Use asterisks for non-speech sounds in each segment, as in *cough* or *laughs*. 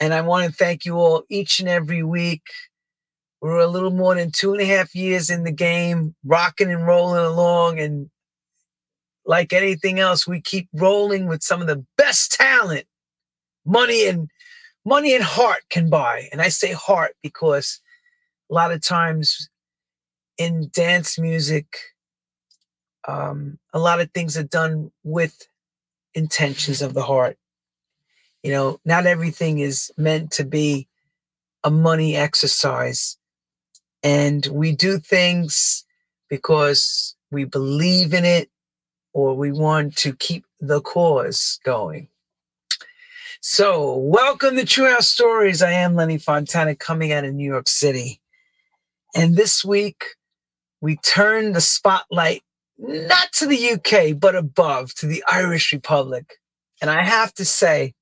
And I want to thank you all each and every week. We're a little more than two and a half years in the game, rocking and rolling along. And like anything else, we keep rolling with some of the best talent money and money and heart can buy. And I say heart because a lot of times in dance music, um, a lot of things are done with intentions of the heart. You know, not everything is meant to be a money exercise. And we do things because we believe in it or we want to keep the cause going. So, welcome to True House Stories. I am Lenny Fontana coming out of New York City. And this week, we turn the spotlight not to the UK, but above to the Irish Republic. And I have to say,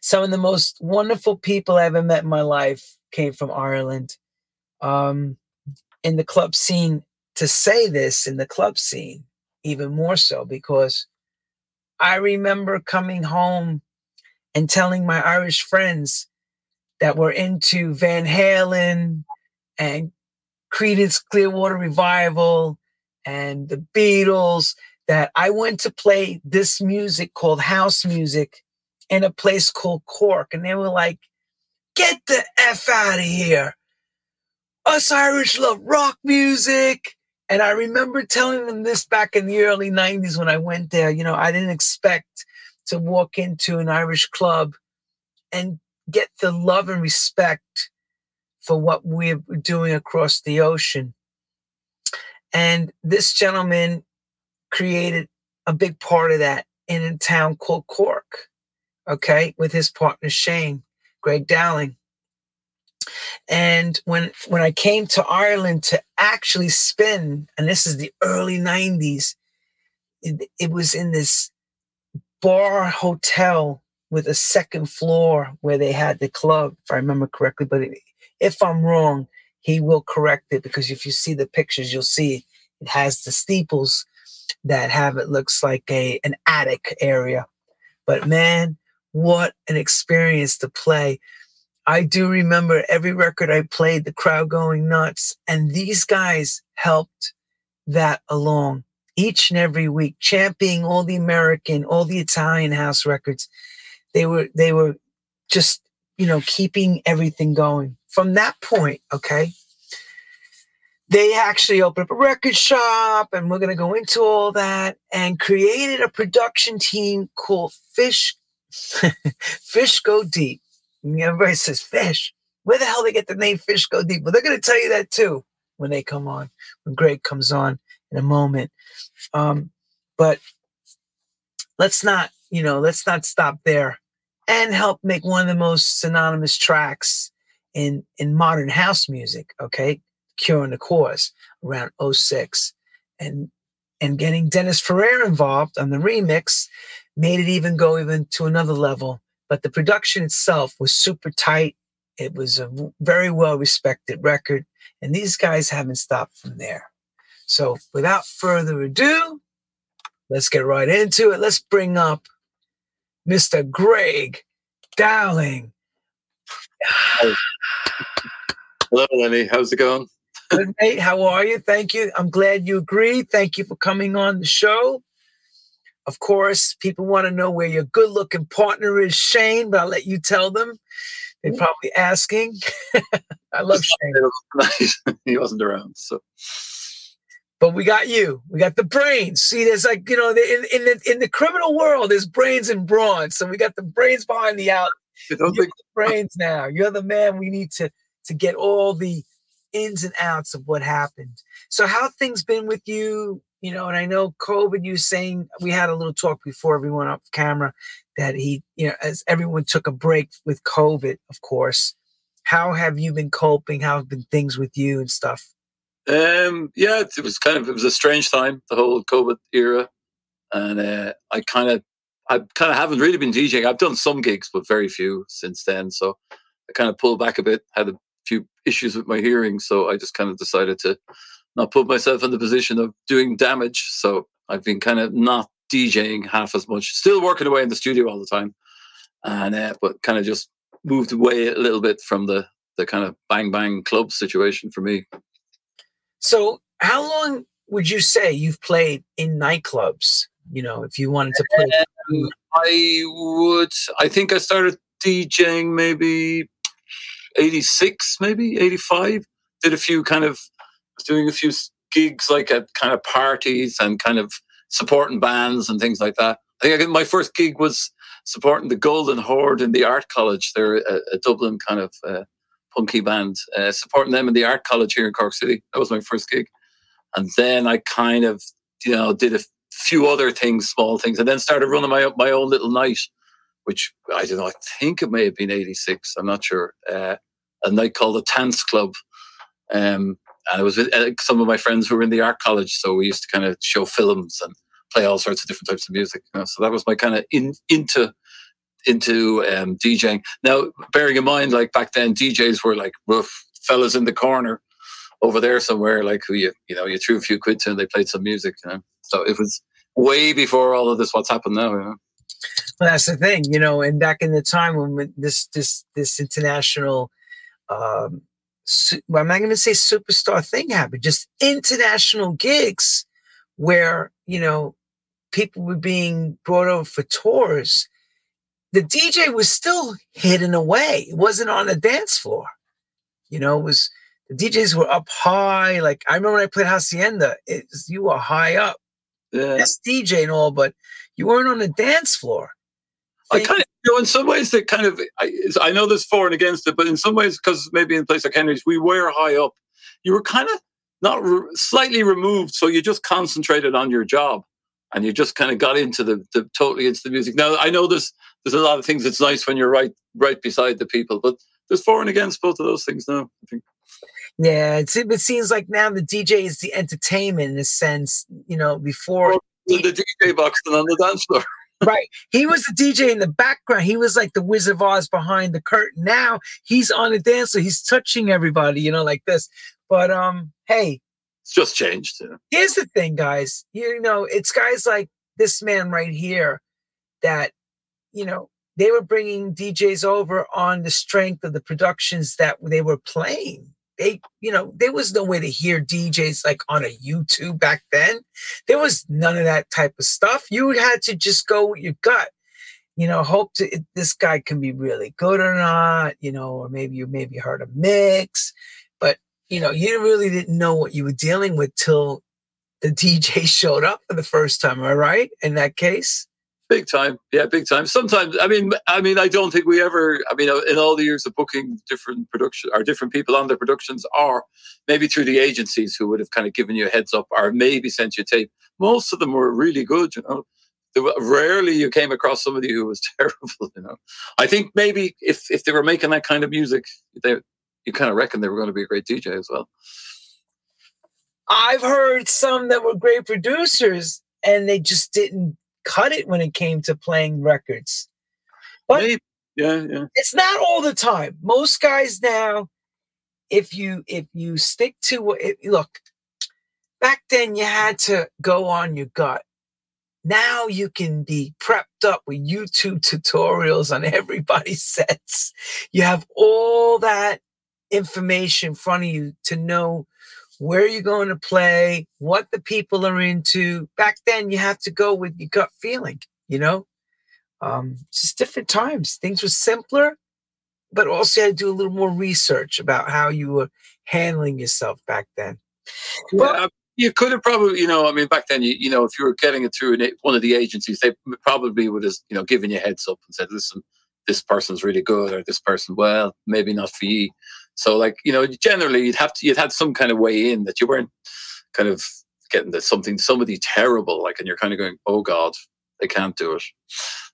some of the most wonderful people I ever met in my life came from Ireland. Um, in the club scene, to say this in the club scene, even more so, because I remember coming home and telling my Irish friends that were into Van Halen and Creedence Clearwater Revival and the Beatles that I went to play this music called house music in a place called Cork. And they were like, get the F out of here. Us Irish love rock music. And I remember telling them this back in the early 90s when I went there. You know, I didn't expect to walk into an Irish club and get the love and respect for what we're doing across the ocean. And this gentleman created a big part of that in a town called Cork, okay, with his partner Shane, Greg Dowling. And when when I came to Ireland to actually spin, and this is the early 90s, it, it was in this bar hotel with a second floor where they had the club, if I remember correctly. But if I'm wrong, he will correct it because if you see the pictures, you'll see it has the steeples that have it looks like a an attic area. But man, what an experience to play. I do remember every record I played, the crowd going nuts. And these guys helped that along each and every week, championing all the American, all the Italian house records. They were, they were just, you know, keeping everything going from that point, okay, they actually opened up a record shop and we're going to go into all that and created a production team called Fish *laughs* Fish Go Deep. And everybody says fish. Where the hell they get the name Fish Go Deep? Well, they're going to tell you that too when they come on, when Greg comes on in a moment. Um, but let's not, you know, let's not stop there and help make one of the most synonymous tracks in in modern house music okay Cure and the Cause around 06 and and getting dennis ferrer involved on the remix made it even go even to another level but the production itself was super tight it was a very well respected record and these guys haven't stopped from there so without further ado let's get right into it let's bring up mr greg dowling *sighs* Hello, Lenny. How's it going? Good, mate. How are you? Thank you. I'm glad you agreed. Thank you for coming on the show. Of course, people want to know where your good looking partner is, Shane, but I'll let you tell them. They're mm. probably asking. *laughs* I love Shane. *laughs* he wasn't around, so. But we got you. We got the brains. See, there's like you know, in in the in the criminal world, there's brains and brawn. So we got the brains behind the out. Don't think brains now. You're the man we need to to get all the ins and outs of what happened. So how things been with you? You know, and I know COVID, you saying we had a little talk before everyone off camera that he, you know, as everyone took a break with COVID, of course. How have you been coping? How have been things with you and stuff? Um, yeah, it was kind of it was a strange time, the whole COVID era, and uh, I kind of I kind of haven't really been DJing. I've done some gigs, but very few since then. So I kind of pulled back a bit. Had a few issues with my hearing, so I just kind of decided to not put myself in the position of doing damage. So I've been kind of not DJing half as much, still working away in the studio all the time, and uh, but kind of just moved away a little bit from the the kind of bang bang club situation for me. So, how long would you say you've played in nightclubs? You know, if you wanted to play, um, I would. I think I started DJing maybe eighty six, maybe eighty five. Did a few kind of doing a few gigs like at kind of parties and kind of supporting bands and things like that. I think I, my first gig was supporting the Golden Horde in the Art College. They're a, a Dublin kind of uh, punky band, uh, supporting them in the Art College here in Cork City. That was my first gig. And then I kind of, you know, did a few other things, small things, and then started running my my own little night, which I don't know. I think it may have been '86. I'm not sure. Uh, a night called the Tance Club, um, and it was uh, some of my friends who were in the art college. So we used to kind of show films and play all sorts of different types of music. You know? So that was my kind of in, into into um, DJing. Now, bearing in mind, like back then, DJs were like rough fellas in the corner over there somewhere, like who you you know you threw a few quid to and they played some music. You know? So it was way before all of this. What's happened now? You know? Well, that's the thing, you know. And back in the time when this this this international, um, well, I'm not going to say superstar thing happened, just international gigs where you know people were being brought over for tours the DJ was still hidden away. It wasn't on the dance floor. You know, it was the DJs were up high. Like I remember when I played Hacienda, it was, you were high up. Yeah. DJ and all, but you weren't on the dance floor. I kind of, you know, in some ways, that kind of, I, I know there's for and against it, but in some ways, because maybe in a place like Henry's, we were high up. You were kind of not re- slightly removed, so you just concentrated on your job and you just kind of got into the, the totally into the music. Now I know there's there's a lot of things that's nice when you're right right beside the people, but there's for and against both of those things now. I think. Yeah, it's, it seems like now the DJ is the entertainment in a sense. You know, before the DJ box and on the dance floor. Right. He was the DJ in the background. He was like the Wizard of Oz behind the curtain. Now he's on the dance floor. He's touching everybody, you know, like this. But um, hey, it's just changed. Yeah. Here's the thing, guys. You know, it's guys like this man right here that, you know, they were bringing DJs over on the strength of the productions that they were playing. They, you know, there was no way to hear DJs like on a YouTube back then. There was none of that type of stuff. You had to just go with your gut you know, hope to this guy can be really good or not, you know, or maybe you maybe heard a mix, but you know, you really didn't know what you were dealing with till the DJ *laughs* showed up for the first time. Am I right? In that case? Big time, yeah, big time. Sometimes, I mean, I mean, I don't think we ever. I mean, in all the years of booking different production or different people on their productions, or maybe through the agencies who would have kind of given you a heads up, or maybe sent you a tape. Most of them were really good, you know. Were, rarely you came across somebody who was *laughs* terrible, you know. I think maybe if if they were making that kind of music, they you kind of reckon they were going to be a great DJ as well. I've heard some that were great producers and they just didn't cut it when it came to playing records. But Maybe. yeah, yeah. It's not all the time. Most guys now, if you if you stick to what look, back then you had to go on your gut. Now you can be prepped up with YouTube tutorials on everybody's *laughs* sets. You have all that information in front of you to know where you're going to play, what the people are into. Back then, you have to go with your gut feeling, you know? Um, just different times. Things were simpler, but also you had to do a little more research about how you were handling yourself back then. Yeah, you could have probably, you know, I mean, back then, you, you know, if you were getting it through one of the agencies, they probably would have, you know, given you heads up and said, listen, this person's really good or this person, well, maybe not for you. So like, you know, generally you'd have to, you'd had some kind of way in that you weren't kind of getting to something, somebody terrible, like, and you're kind of going, oh God, they can't do it.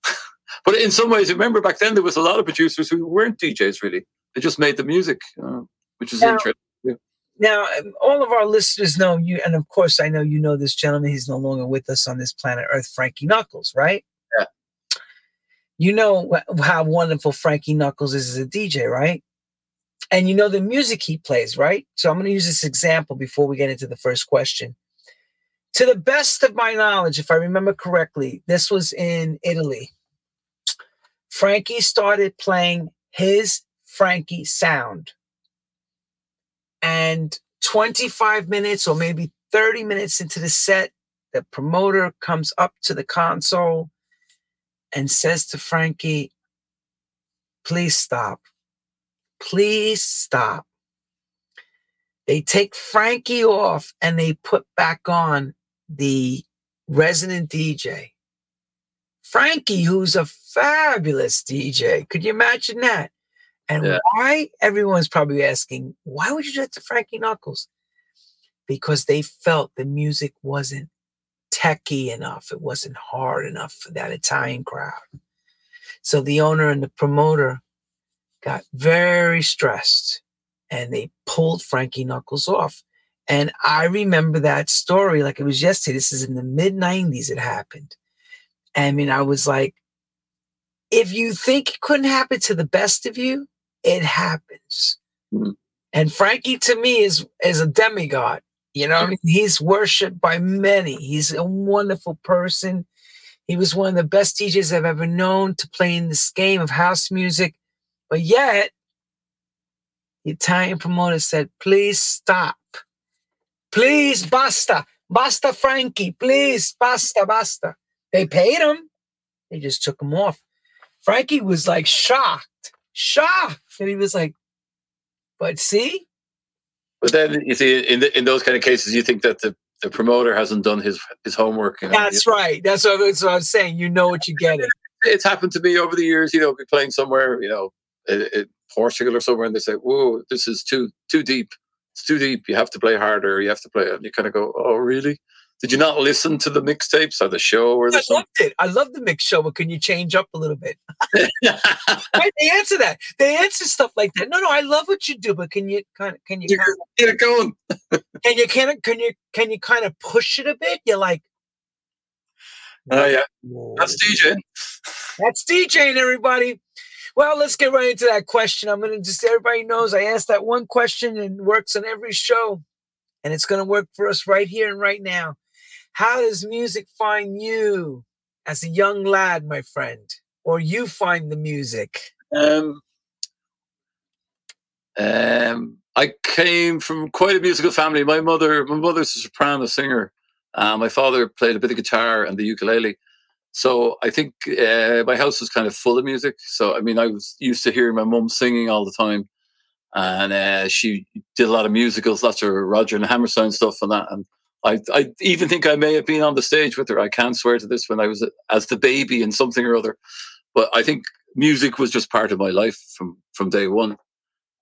*laughs* but in some ways, remember back then there was a lot of producers who weren't DJs really. They just made the music, uh, which is now, interesting. Yeah. Now, um, all of our listeners know you, and of course, I know you know this gentleman. He's no longer with us on this planet Earth, Frankie Knuckles, right? Yeah. You know how wonderful Frankie Knuckles is as a DJ, right? And you know the music he plays, right? So I'm going to use this example before we get into the first question. To the best of my knowledge, if I remember correctly, this was in Italy. Frankie started playing his Frankie sound. And 25 minutes or maybe 30 minutes into the set, the promoter comes up to the console and says to Frankie, please stop. Please stop. They take Frankie off and they put back on the resident DJ. Frankie, who's a fabulous DJ. Could you imagine that? And yeah. why? Everyone's probably asking, why would you do that to Frankie Knuckles? Because they felt the music wasn't techy enough. It wasn't hard enough for that Italian crowd. So the owner and the promoter got very stressed and they pulled Frankie Knuckles off. And I remember that story like it was yesterday. This is in the mid 90s, it happened. I mean, I was like, if you think it couldn't happen to the best of you, it happens. Mm-hmm. And Frankie to me is is a demigod. You know, I mean, he's worshipped by many. He's a wonderful person. He was one of the best DJs I've ever known to play in this game of house music. But yet, the Italian promoter said, please stop. Please, basta. Basta, Frankie. Please, basta, basta. They paid him. They just took him off. Frankie was like shocked, shocked. And he was like, but see, but then you see, in the, in those kind of cases, you think that the, the promoter hasn't done his his homework. You know? That's right. That's what, that's what I'm saying. You know what you're getting. It's happened to me over the years. You know, be playing somewhere, you know, in, in Portugal or somewhere, and they say, "Whoa, this is too too deep. It's too deep. You have to play harder. You have to play." And you kind of go, "Oh, really?" Did you not listen to the mixtapes or the show or the? I loved it. I love the mix show, but can you change up a little bit? *laughs* right, they answer that. They answer stuff like that. No, no, I love what you do, but can you kind of can you kind of, get it going? *laughs* can you can can you can you kind of push it a bit? You're like, oh yeah, that's DJing. That's DJing, everybody. Well, let's get right into that question. I'm gonna just everybody knows I asked that one question and works on every show, and it's gonna work for us right here and right now. How does music find you as a young lad, my friend? Or you find the music? Um, um, I came from quite a musical family. My mother, my mother's a soprano singer. Uh, my father played a bit of guitar and the ukulele. So I think uh, my house was kind of full of music. So I mean, I was used to hearing my mum singing all the time, and uh, she did a lot of musicals, lots of Roger and Hammerstein stuff and that. And I, I even think I may have been on the stage with her. I can't swear to this when I was as the baby in something or other, but I think music was just part of my life from from day one.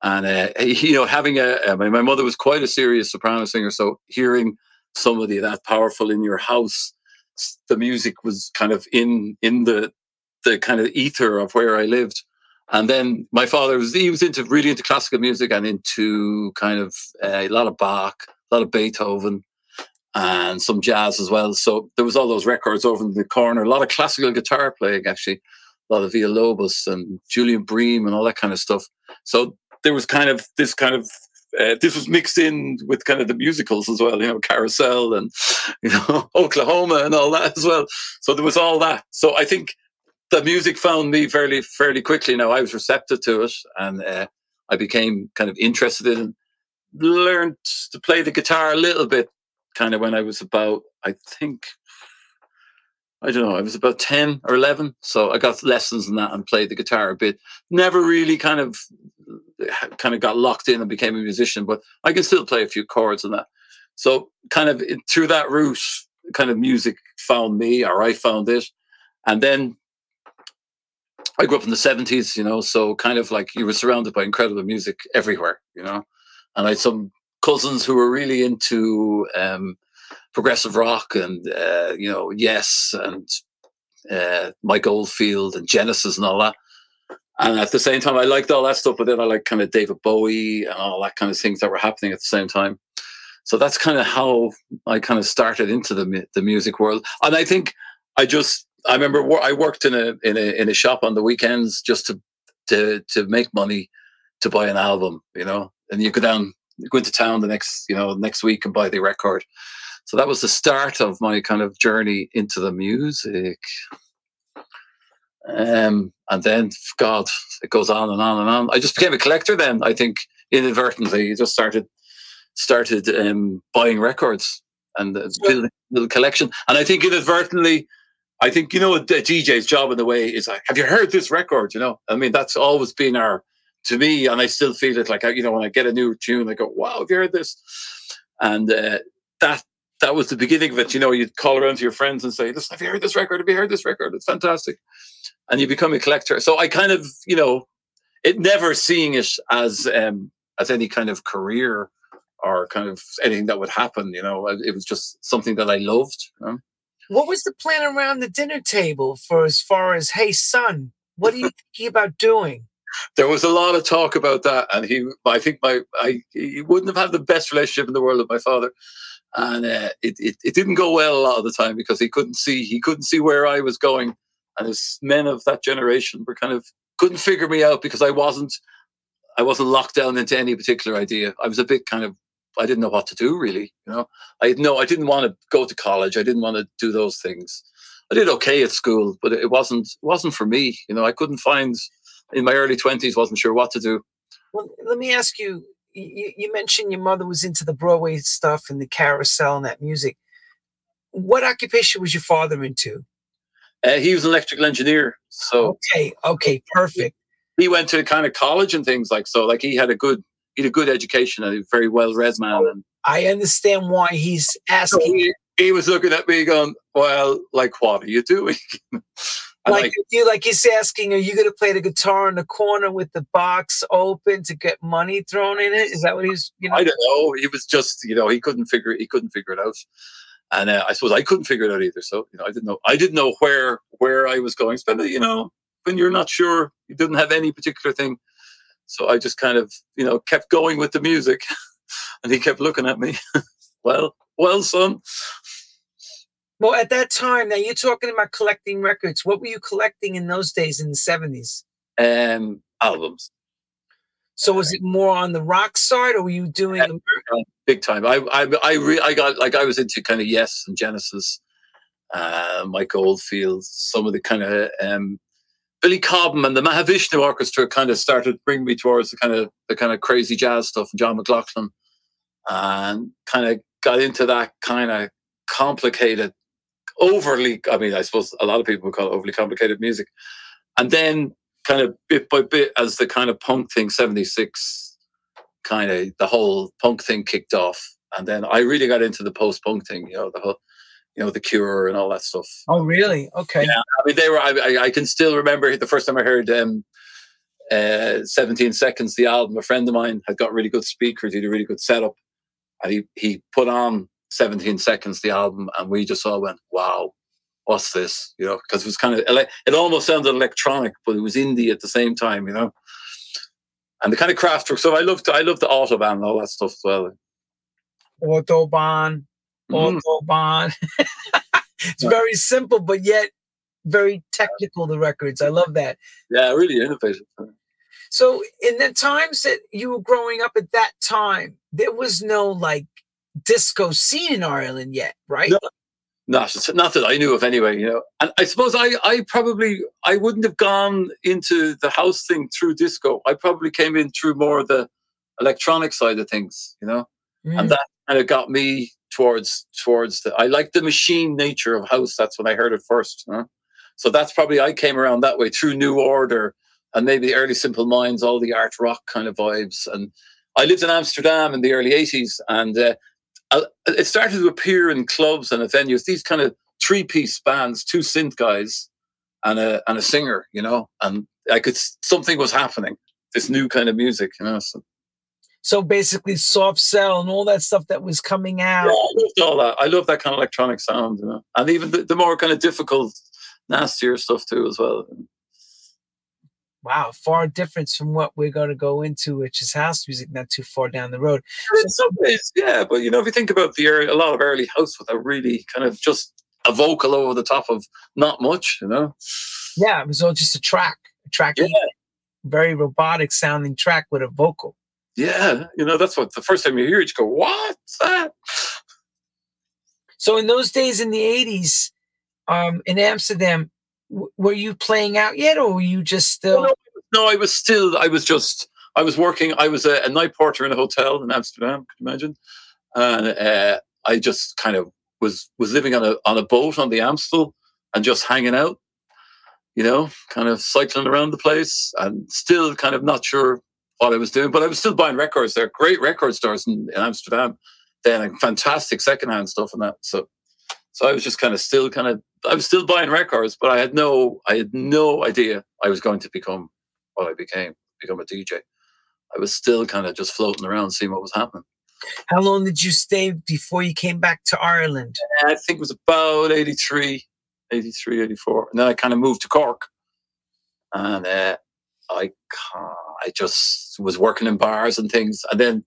And uh, you know, having a uh, my mother was quite a serious soprano singer, so hearing somebody that powerful in your house, the music was kind of in in the the kind of ether of where I lived. And then my father was he was into really into classical music and into kind of uh, a lot of Bach, a lot of Beethoven, and some jazz as well. So there was all those records over in the corner, a lot of classical guitar playing actually, a lot of Villalobos and Julian Bream and all that kind of stuff. So there was kind of this kind of uh, this was mixed in with kind of the musicals as well, you know, Carousel and you know *laughs* Oklahoma and all that as well. So there was all that. So I think the music found me fairly fairly quickly. Now I was receptive to it, and uh, I became kind of interested in. Learned to play the guitar a little bit kind of when I was about, I think, I don't know, I was about 10 or 11. So I got lessons in that and played the guitar a bit. Never really kind of kind of got locked in and became a musician, but I can still play a few chords and that. So kind of through that route, kind of music found me or I found it. And then I grew up in the 70s, you know, so kind of like you were surrounded by incredible music everywhere, you know. And I had some cousins who were really into um, progressive rock and uh, you know Yes and uh, Mike Oldfield and Genesis and all that. And at the same time, I liked all that stuff, but then I like kind of David Bowie and all that kind of things that were happening at the same time. So that's kind of how I kind of started into the the music world. And I think I just I remember I worked in a in a in a shop on the weekends just to to to make money to buy an album, you know. And you go down go into town the next you know next week and buy the record. So that was the start of my kind of journey into the music. Um, and then, God, it goes on and on and on. I just became a collector then. I think inadvertently, You just started started um, buying records and uh, building a little collection. And I think inadvertently, I think you know a DJ's job in the way is like, have you heard this record? You know, I mean, that's always been our to me, and I still feel it. Like you know, when I get a new tune, I go, "Wow, have you heard this?" And uh, that that was the beginning of it. You know, you'd call around to your friends and say, "Listen, have you heard this record? Have you heard this record? It's fantastic." And you become a collector. So I kind of, you know, it never seeing it as um, as any kind of career or kind of anything that would happen. You know, it was just something that I loved. You know? What was the plan around the dinner table for as far as, hey, son, what are you *laughs* thinking about doing? There was a lot of talk about that, and he, I think, my, I, he wouldn't have had the best relationship in the world with my father, and uh, it, it, it didn't go well a lot of the time because he couldn't see, he couldn't see where I was going, and his men of that generation were kind of couldn't figure me out because I wasn't, I wasn't locked down into any particular idea. I was a bit kind of I didn't know what to do really. You know, I no, I didn't want to go to college. I didn't want to do those things. I did okay at school, but it wasn't it wasn't for me. You know, I couldn't find in my early twenties. wasn't sure what to do. Well, let me ask you. You, you mentioned your mother was into the Broadway stuff and the carousel and that music. What occupation was your father into? Uh, he was an electrical engineer. So okay, okay, perfect. He went to kind of college and things like so. Like he had a good he had a good education and a very well read man. And I understand why he's asking. So he, he, was looking at me going, "Well, like, what are you doing?" *laughs* like, you, like he's asking, "Are you going to play the guitar in the corner with the box open to get money thrown in it? Is that what he's? You know, I don't know. He was just, you know, he couldn't figure he couldn't figure it out. And uh, I suppose I couldn't figure it out either. So you know, I didn't know. I didn't know where where I was going. But you know, when you're not sure, you didn't have any particular thing so I just kind of, you know, kept going with the music. *laughs* and he kept looking at me. *laughs* well, well, son. Well, at that time, now you're talking about collecting records. What were you collecting in those days in the 70s? Um, albums. So was it more on the rock side, or were you doing yeah, big time? I I I, re- I got like I was into kind of Yes and Genesis, uh, Mike Oldfield, some of the kind of um, Billy Cobham and the Mahavishnu Orchestra kind of started bringing me towards the kind of the kind of crazy jazz stuff, And John McLaughlin, and kind of got into that kind of complicated, overly. I mean, I suppose a lot of people would call it overly complicated music, and then kind of bit by bit as the kind of punk thing, seventy six, kind of the whole punk thing kicked off, and then I really got into the post punk thing. You know, the whole you know, The Cure and all that stuff. Oh, really? Okay. Yeah, I mean, they were. I, I can still remember the first time I heard um, uh, 17 Seconds, the album. A friend of mine had got really good speakers. He had a really good setup, and he he put on 17 Seconds, the album, and we just all went, "Wow, what's this?" You know, because it was kind of it almost sounded electronic, but it was indie at the same time. You know. And the kind of Kraftwerk. So I loved I loved the Autobahn and all that stuff as well. Autobahn, mm. autobahn. *laughs* it's very simple, but yet very technical. The records, I love that. Yeah, really innovative. So, in the times that you were growing up at that time, there was no like disco scene in Ireland yet, right? No, not, not that I knew of anyway, you know. And I suppose I, I probably I wouldn't have gone into the house thing through disco. I probably came in through more the electronic side of things, you know. Mm. And that kind of got me towards towards the I like the machine nature of house. That's when I heard it first. Huh? So that's probably I came around that way through New Order and maybe the early Simple Minds, all the art rock kind of vibes. And I lived in Amsterdam in the early '80s, and uh, Uh, it started to appear in clubs and at venues. These kind of three-piece bands, two synth guys, and a and a singer. You know, and I could something was happening. This new kind of music, you know. So so basically, soft cell and all that stuff that was coming out. Yeah, I all that. I love that kind of electronic sound, you know, and even the, the more kind of difficult, nastier stuff too, as well. Wow, far difference from what we're going to go into, which is house music, not too far down the road. In some ways, yeah, but you know, if you think about the early, a lot of early house with a really kind of just a vocal over the top of not much, you know. Yeah, it was all just a track, a track, yeah. very robotic sounding track with a vocal yeah, you know, that's what the first time you hear it, you go, what's that? So in those days in the 80s, um, in Amsterdam, were you playing out yet, or were you just still? No, no, I was still. I was just. I was working. I was a, a night porter in a hotel in Amsterdam. Could you imagine? And uh, I just kind of was was living on a on a boat on the Amstel and just hanging out. You know, kind of cycling around the place and still kind of not sure what I was doing, but I was still buying records. There, are great record stores in, in Amsterdam. Then like, fantastic secondhand stuff and that. So, so I was just kind of still kind of I was still buying records, but I had no I had no idea I was going to become what I became, become a DJ. I was still kind of just floating around, seeing what was happening. How long did you stay before you came back to Ireland? I think it was about 83, 83, 84. And then I kind of moved to Cork. And uh, I, I just was working in bars and things. And then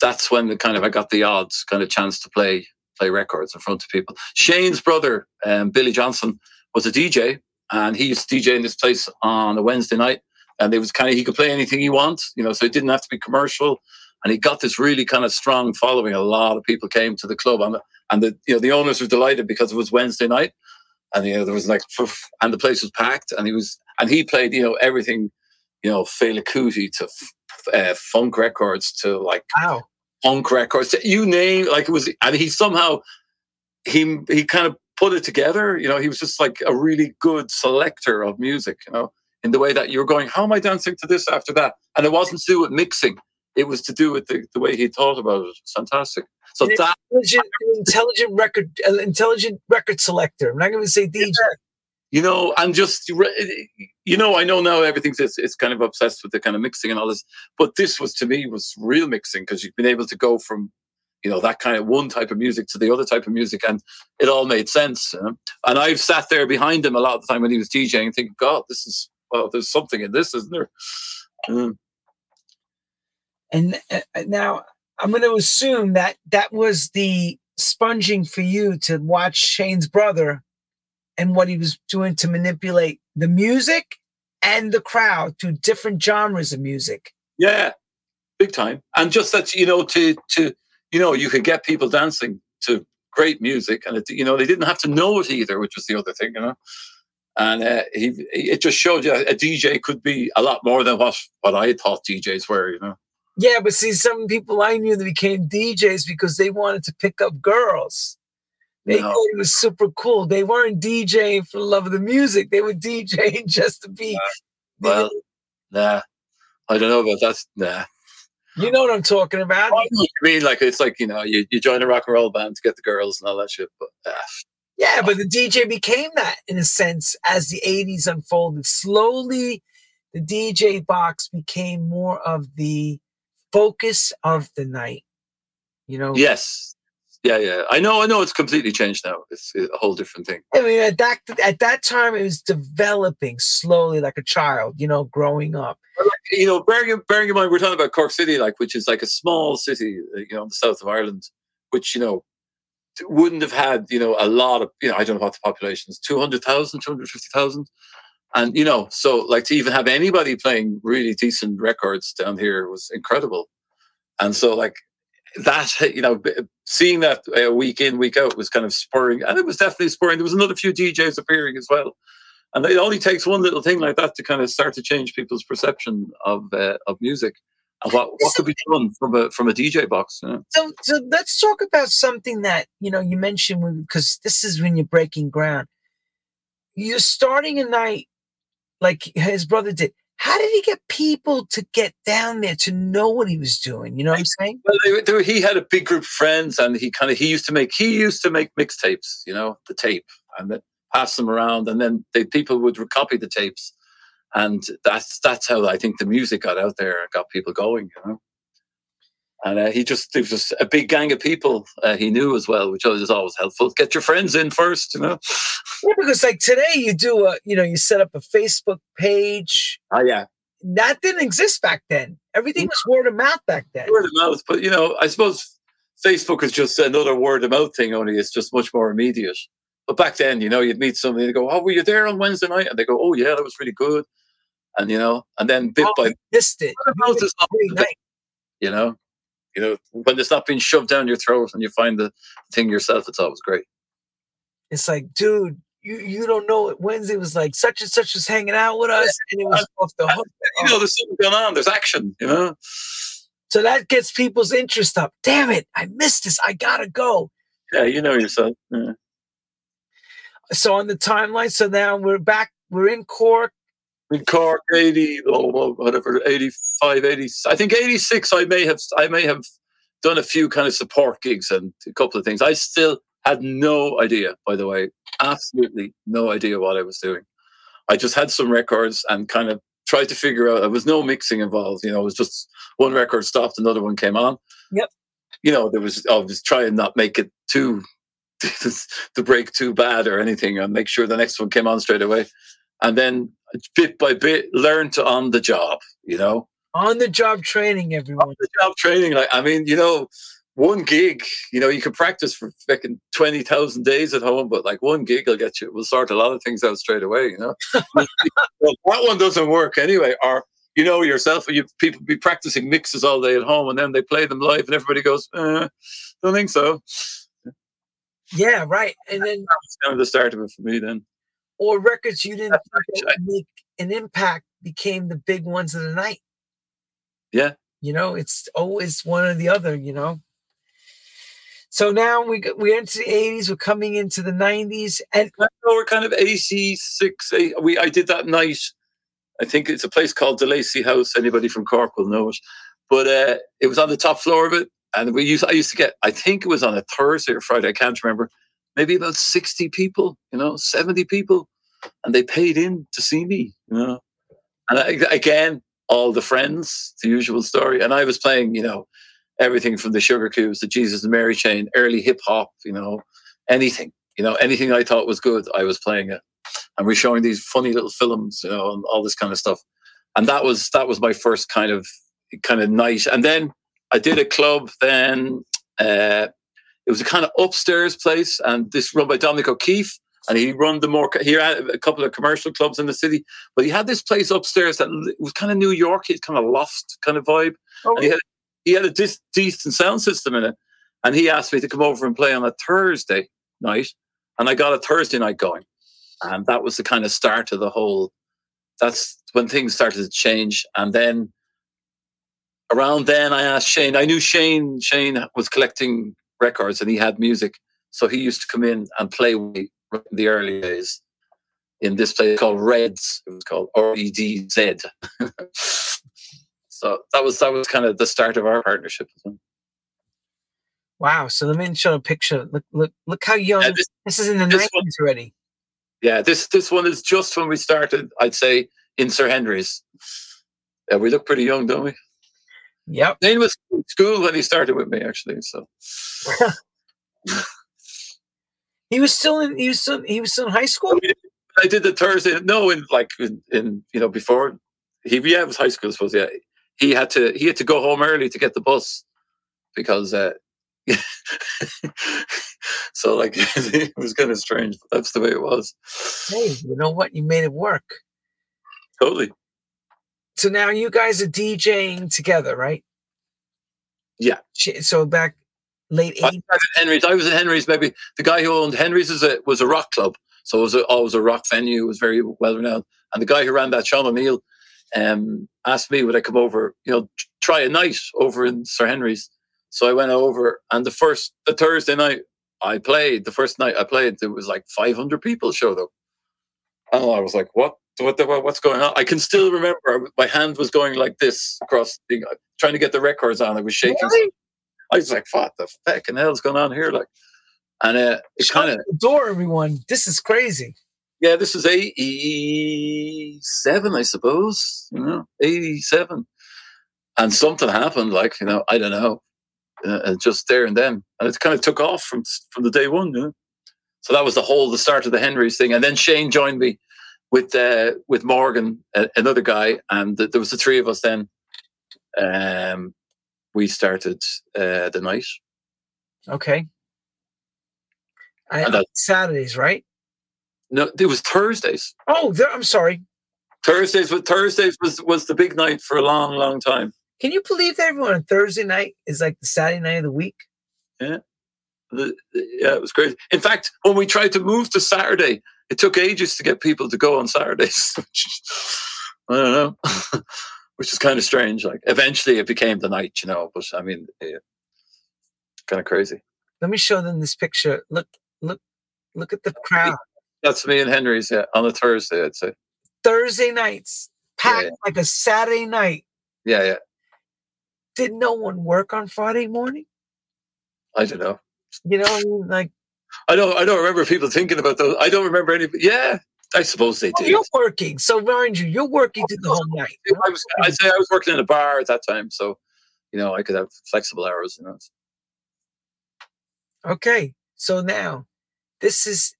that's when the kind of I got the odds kind of chance to play play records in front of people. Shane's brother, um, Billy Johnson, was a DJ, and he used to DJ in this place on a Wednesday night. And it was kind of he could play anything he wants, you know, so it didn't have to be commercial. And he got this really kind of strong following. A lot of people came to the club, and the, and the you know the owners were delighted because it was Wednesday night, and you know there was like and the place was packed, and he was and he played you know everything, you know Fela Kuti to uh, funk records to like wow punk records, you name like it was, and he somehow he he kind of put it together. You know, he was just like a really good selector of music. You know, in the way that you're going, how am I dancing to this after that? And it wasn't to do with mixing; it was to do with the, the way he thought about it. It's fantastic. So that intelligent, intelligent record, uh, intelligent record selector. I'm not going to say DJ. Yeah you know, and just you know, I know now everything's it's, it's kind of obsessed with the kind of mixing and all this, but this was to me was real mixing because you've been able to go from you know that kind of one type of music to the other type of music, and it all made sense. You know? And I've sat there behind him a lot of the time when he was DJing, and think, God, this is well, there's something in this, isn't there? Mm. And uh, now I'm going to assume that that was the sponging for you to watch Shane's brother and what he was doing to manipulate the music and the crowd to different genres of music. Yeah, big time. And just that you know to to you know you could get people dancing to great music, and it, you know they didn't have to know it either, which was the other thing, you know. And uh, he it just showed you a DJ could be a lot more than what what I thought DJs were, you know. Yeah, but see, some people I knew that became DJs because they wanted to pick up girls. They no. thought it was super cool. They weren't DJing for the love of the music. They were *laughs* DJing just to be. well, nah, I don't know about that. Nah. You know what I'm talking about. I mean, like it's like you know, you, you join a rock and roll band to get the girls and all that shit. But uh, yeah, but the DJ became that in a sense as the '80s unfolded. Slowly, the DJ box became more of the focus of the night. You know. Yes, yeah, yeah. I know, I know. It's completely changed now. It's a whole different thing. I mean, at that at that time, it was developing slowly, like a child. You know, growing up. You know, bearing, bearing in mind, we're talking about Cork City, like which is like a small city, uh, you know, in the south of Ireland, which you know wouldn't have had you know a lot of you know I don't know what the population is 200,000 250,000 and you know so like to even have anybody playing really decent records down here was incredible and so like that *laughs* you know seeing that uh, week in week out was kind of spurring and it was definitely spurring. There was another few djs appearing as well and it only takes one little thing like that to kind of start to change people's perception of uh, of music and what, what could be done from a from a dj box you know? so so let's talk about something that you know you mentioned because this is when you're breaking ground. You're starting a night like his brother did how did he get people to get down there to know what he was doing? You know what I'm saying? Well, they, they, he had a big group of friends, and he kind of he used to make he used to make mixtapes. You know, the tape, and then pass them around, and then they, people would copy the tapes, and that's that's how I think the music got out there and got people going. You know. And uh, he just, it was just a big gang of people uh, he knew as well, which was always helpful. Get your friends in first, you know? Yeah, because like today you do a, you know, you set up a Facebook page. Oh, yeah. That didn't exist back then. Everything was word of mouth back then. Word of mouth. But, you know, I suppose Facebook is just another word of mouth thing, only it's just much more immediate. But back then, you know, you'd meet somebody and go, Oh, were you there on Wednesday night? And they go, Oh, yeah, that was really good. And, you know, and then bit oh, by missed it. You know, you know, when it's not being shoved down your throat and you find the thing yourself, it's always great. It's like, dude, you you don't know it Wednesday was like such and such was hanging out with us and it was off the hook. *laughs* You know, there's something going on. There's action. You know. So that gets people's interest up. Damn it! I missed this. I gotta go. Yeah, you know yourself. Yeah. So on the timeline, so now we're back. We're in Cork. In Cork, eighty, oh, whatever, 85, 80, I think eighty-six. I may have, I may have done a few kind of support gigs and a couple of things. I still had no idea, by the way, absolutely no idea what I was doing. I just had some records and kind of tried to figure out. There was no mixing involved. You know, it was just one record stopped, another one came on. Yep. You know, there was. I was trying not make it too *laughs* to break too bad or anything, and make sure the next one came on straight away. And then bit by bit, learn to on the job. You know, on the job training, everyone. On the job training. Like I mean, you know, one gig, you know, you can practice for fucking 20,000 days at home, but like one gig will get you, will sort a lot of things out straight away, you know? *laughs* well, that one doesn't work anyway. Or, you know, yourself, you people be practicing mixes all day at home and then they play them live and everybody goes, eh, don't think so. Yeah, right. And then that was kind of the start of it for me then. Or records you didn't make an impact became the big ones of the night. Yeah. You know, it's always one or the other, you know? So now we we're into the 80s, we're coming into the 90s, and we're kind of 86. We I did that night. I think it's a place called the Lacey House. Anybody from Cork will know it. But uh, it was on the top floor of it, and we used I used to get. I think it was on a Thursday or Friday. I can't remember. Maybe about 60 people, you know, 70 people, and they paid in to see me, you know. And I, again, all the friends, the usual story. And I was playing, you know, everything from the Sugar Cubes, the Jesus and Mary chain, early hip hop, you know, anything, you know, anything I thought was good, I was playing it. And we're showing these funny little films, you know, and all this kind of stuff. And that was that was my first kind of kind of night. And then I did a club. Then uh, it was a kind of upstairs place, and this run by Dominic O'Keefe. And he run the more he had a couple of commercial clubs in the city, but he had this place upstairs that was kind of New York, it's kind of loft kind of vibe. Oh. And he had he had a dis- decent sound system in it. And he asked me to come over and play on a Thursday night. And I got a Thursday night going. And that was the kind of start of the whole. That's when things started to change. And then around then, I asked Shane. I knew Shane. Shane was collecting records and he had music. So he used to come in and play with me in the early days in this place called Reds. It was called R E D Z. *laughs* So that was that was kind of the start of our partnership. Wow! So let me show a picture. Look, look, look how young yeah, this, this, is in the nineties already. Yeah, this this one is just when we started. I'd say in Sir Henry's. Yeah, we look pretty young, don't we? Yep. Dane was in school when he started with me, actually. So *laughs* he was still in. He was still. He was still in high school. I did the Thursday. No, in like in, in you know before he yeah it was high school. I suppose yeah he had to he had to go home early to get the bus because uh, *laughs* so like *laughs* it was kind of strange but that's the way it was hey you know what you made it work totally so now you guys are djing together right yeah so back late 80s I was at henry's i was at henry's maybe the guy who owned henry's is a, was a rock club so it was a, always a rock venue it was very well renowned and the guy who ran that sean o'neill um, asked me would I come over, you know, try a night over in Sir Henry's. So I went over, and the first the Thursday night I played, the first night I played, there was like 500 people showed up, and I was like, "What? What? The, what's going on?" I can still remember my hand was going like this across, the, trying to get the records on. I was shaking. Really? I was like, "What the fucking hell's going on here?" Like, and uh, it kind of door everyone. This is crazy yeah, this is 87, I suppose, you know, 87. And something happened, like, you know, I don't know, uh, just there and then. And it kind of took off from, from the day one, you know. So that was the whole, the start of the Henry's thing. And then Shane joined me with uh, with Morgan, uh, another guy, and th- there was the three of us then. Um, we started uh, the night. Okay. I, Saturdays, right? No, it was Thursdays. Oh, I'm sorry. Thursdays, but Thursdays was was the big night for a long, long time. Can you believe that everyone on Thursday night is like the Saturday night of the week? Yeah, the, the, yeah, it was crazy. In fact, when we tried to move to Saturday, it took ages to get people to go on Saturdays. *laughs* I don't know, *laughs* which is kind of strange. Like eventually, it became the night, you know. But I mean, yeah, kind of crazy. Let me show them this picture. Look, look, look at the crowd. That's me and Henry's yeah, on a Thursday, I'd say. Thursday nights, packed yeah, yeah. like a Saturday night. Yeah, yeah. Did no one work on Friday morning? I don't know. You know, like I don't. I don't remember people thinking about those. I don't remember any. Yeah, I suppose they oh, did. You're working, so mind you, you're working to the oh, whole night. I was. I'd say I was working in a bar at that time, so you know I could have flexible hours. You know. Okay, so now this is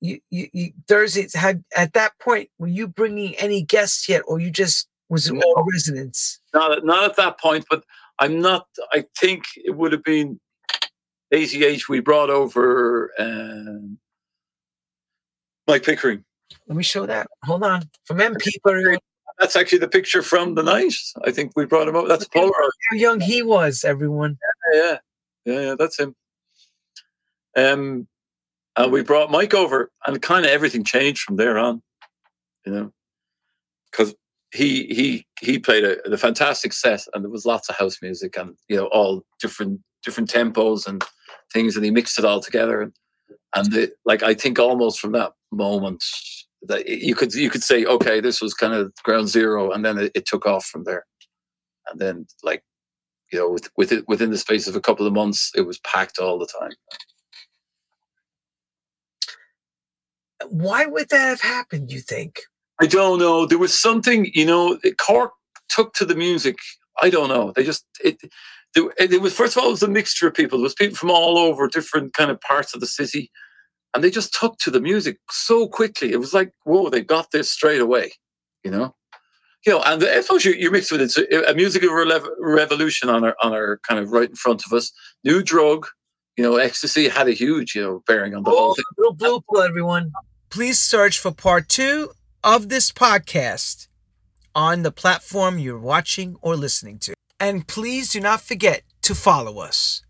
you. You, you Thursdays had at that point. Were you bringing any guests yet, or you just was it no, all residents? Not not at that point, but I'm not. I think it would have been ACH. We brought over um, Mike Pickering. Let me show that. Hold on. From MP. That's actually the picture from the night. I think we brought him up. That's Polaroid. How young he was, everyone. Yeah, yeah, yeah, yeah that's him. Um, and we brought Mike over, and kind of everything changed from there on. You know, because he he he played a, a fantastic set, and there was lots of house music, and you know all different different tempos and things, and he mixed it all together. And and the, like I think almost from that moment that you could you could say, okay, this was kind of ground zero, and then it, it took off from there. And then like you know, with, with it, within the space of a couple of months, it was packed all the time. Why would that have happened? You think? I don't know. There was something, you know, Cork took to the music. I don't know. They just it it was first of all it was a mixture of people. There was people from all over different kind of parts of the city, and they just took to the music so quickly. It was like, whoa, they got this straight away, you know. You know, and I suppose you're, you're mixed with it. It's uh, a musical revolution on our on our kind of right in front of us. New drug, you know, ecstasy had a huge, you know, bearing on the oh, whole thing. Blue everyone. Please search for part two of this podcast on the platform you're watching or listening to. And please do not forget to follow us.